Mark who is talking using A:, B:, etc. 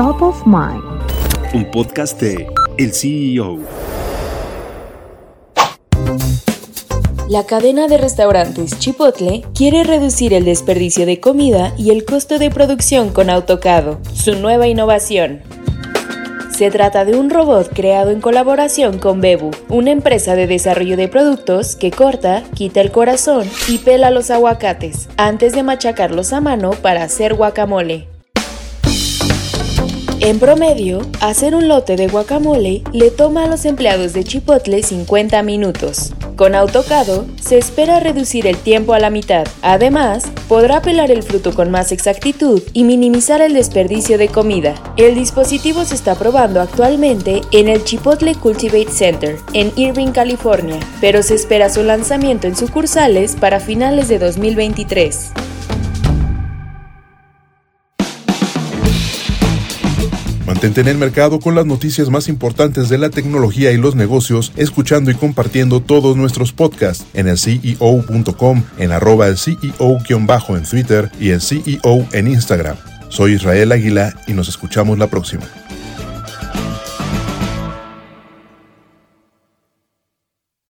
A: Top of Mind.
B: Un podcast de El CEO.
C: La cadena de restaurantes Chipotle quiere reducir el desperdicio de comida y el costo de producción con AutoCADO, su nueva innovación. Se trata de un robot creado en colaboración con Bebu, una empresa de desarrollo de productos que corta, quita el corazón y pela los aguacates antes de machacarlos a mano para hacer guacamole. En promedio, hacer un lote de guacamole le toma a los empleados de Chipotle 50 minutos. Con AutoCADO se espera reducir el tiempo a la mitad. Además, podrá pelar el fruto con más exactitud y minimizar el desperdicio de comida. El dispositivo se está probando actualmente en el Chipotle Cultivate Center, en Irving, California, pero se espera su lanzamiento en sucursales para finales de 2023.
D: Mantente en el mercado con las noticias más importantes de la tecnología y los negocios, escuchando y compartiendo todos nuestros podcasts en el CEO.com, en arroba el CEO- en Twitter y el CEO en Instagram. Soy Israel Águila y nos escuchamos la próxima.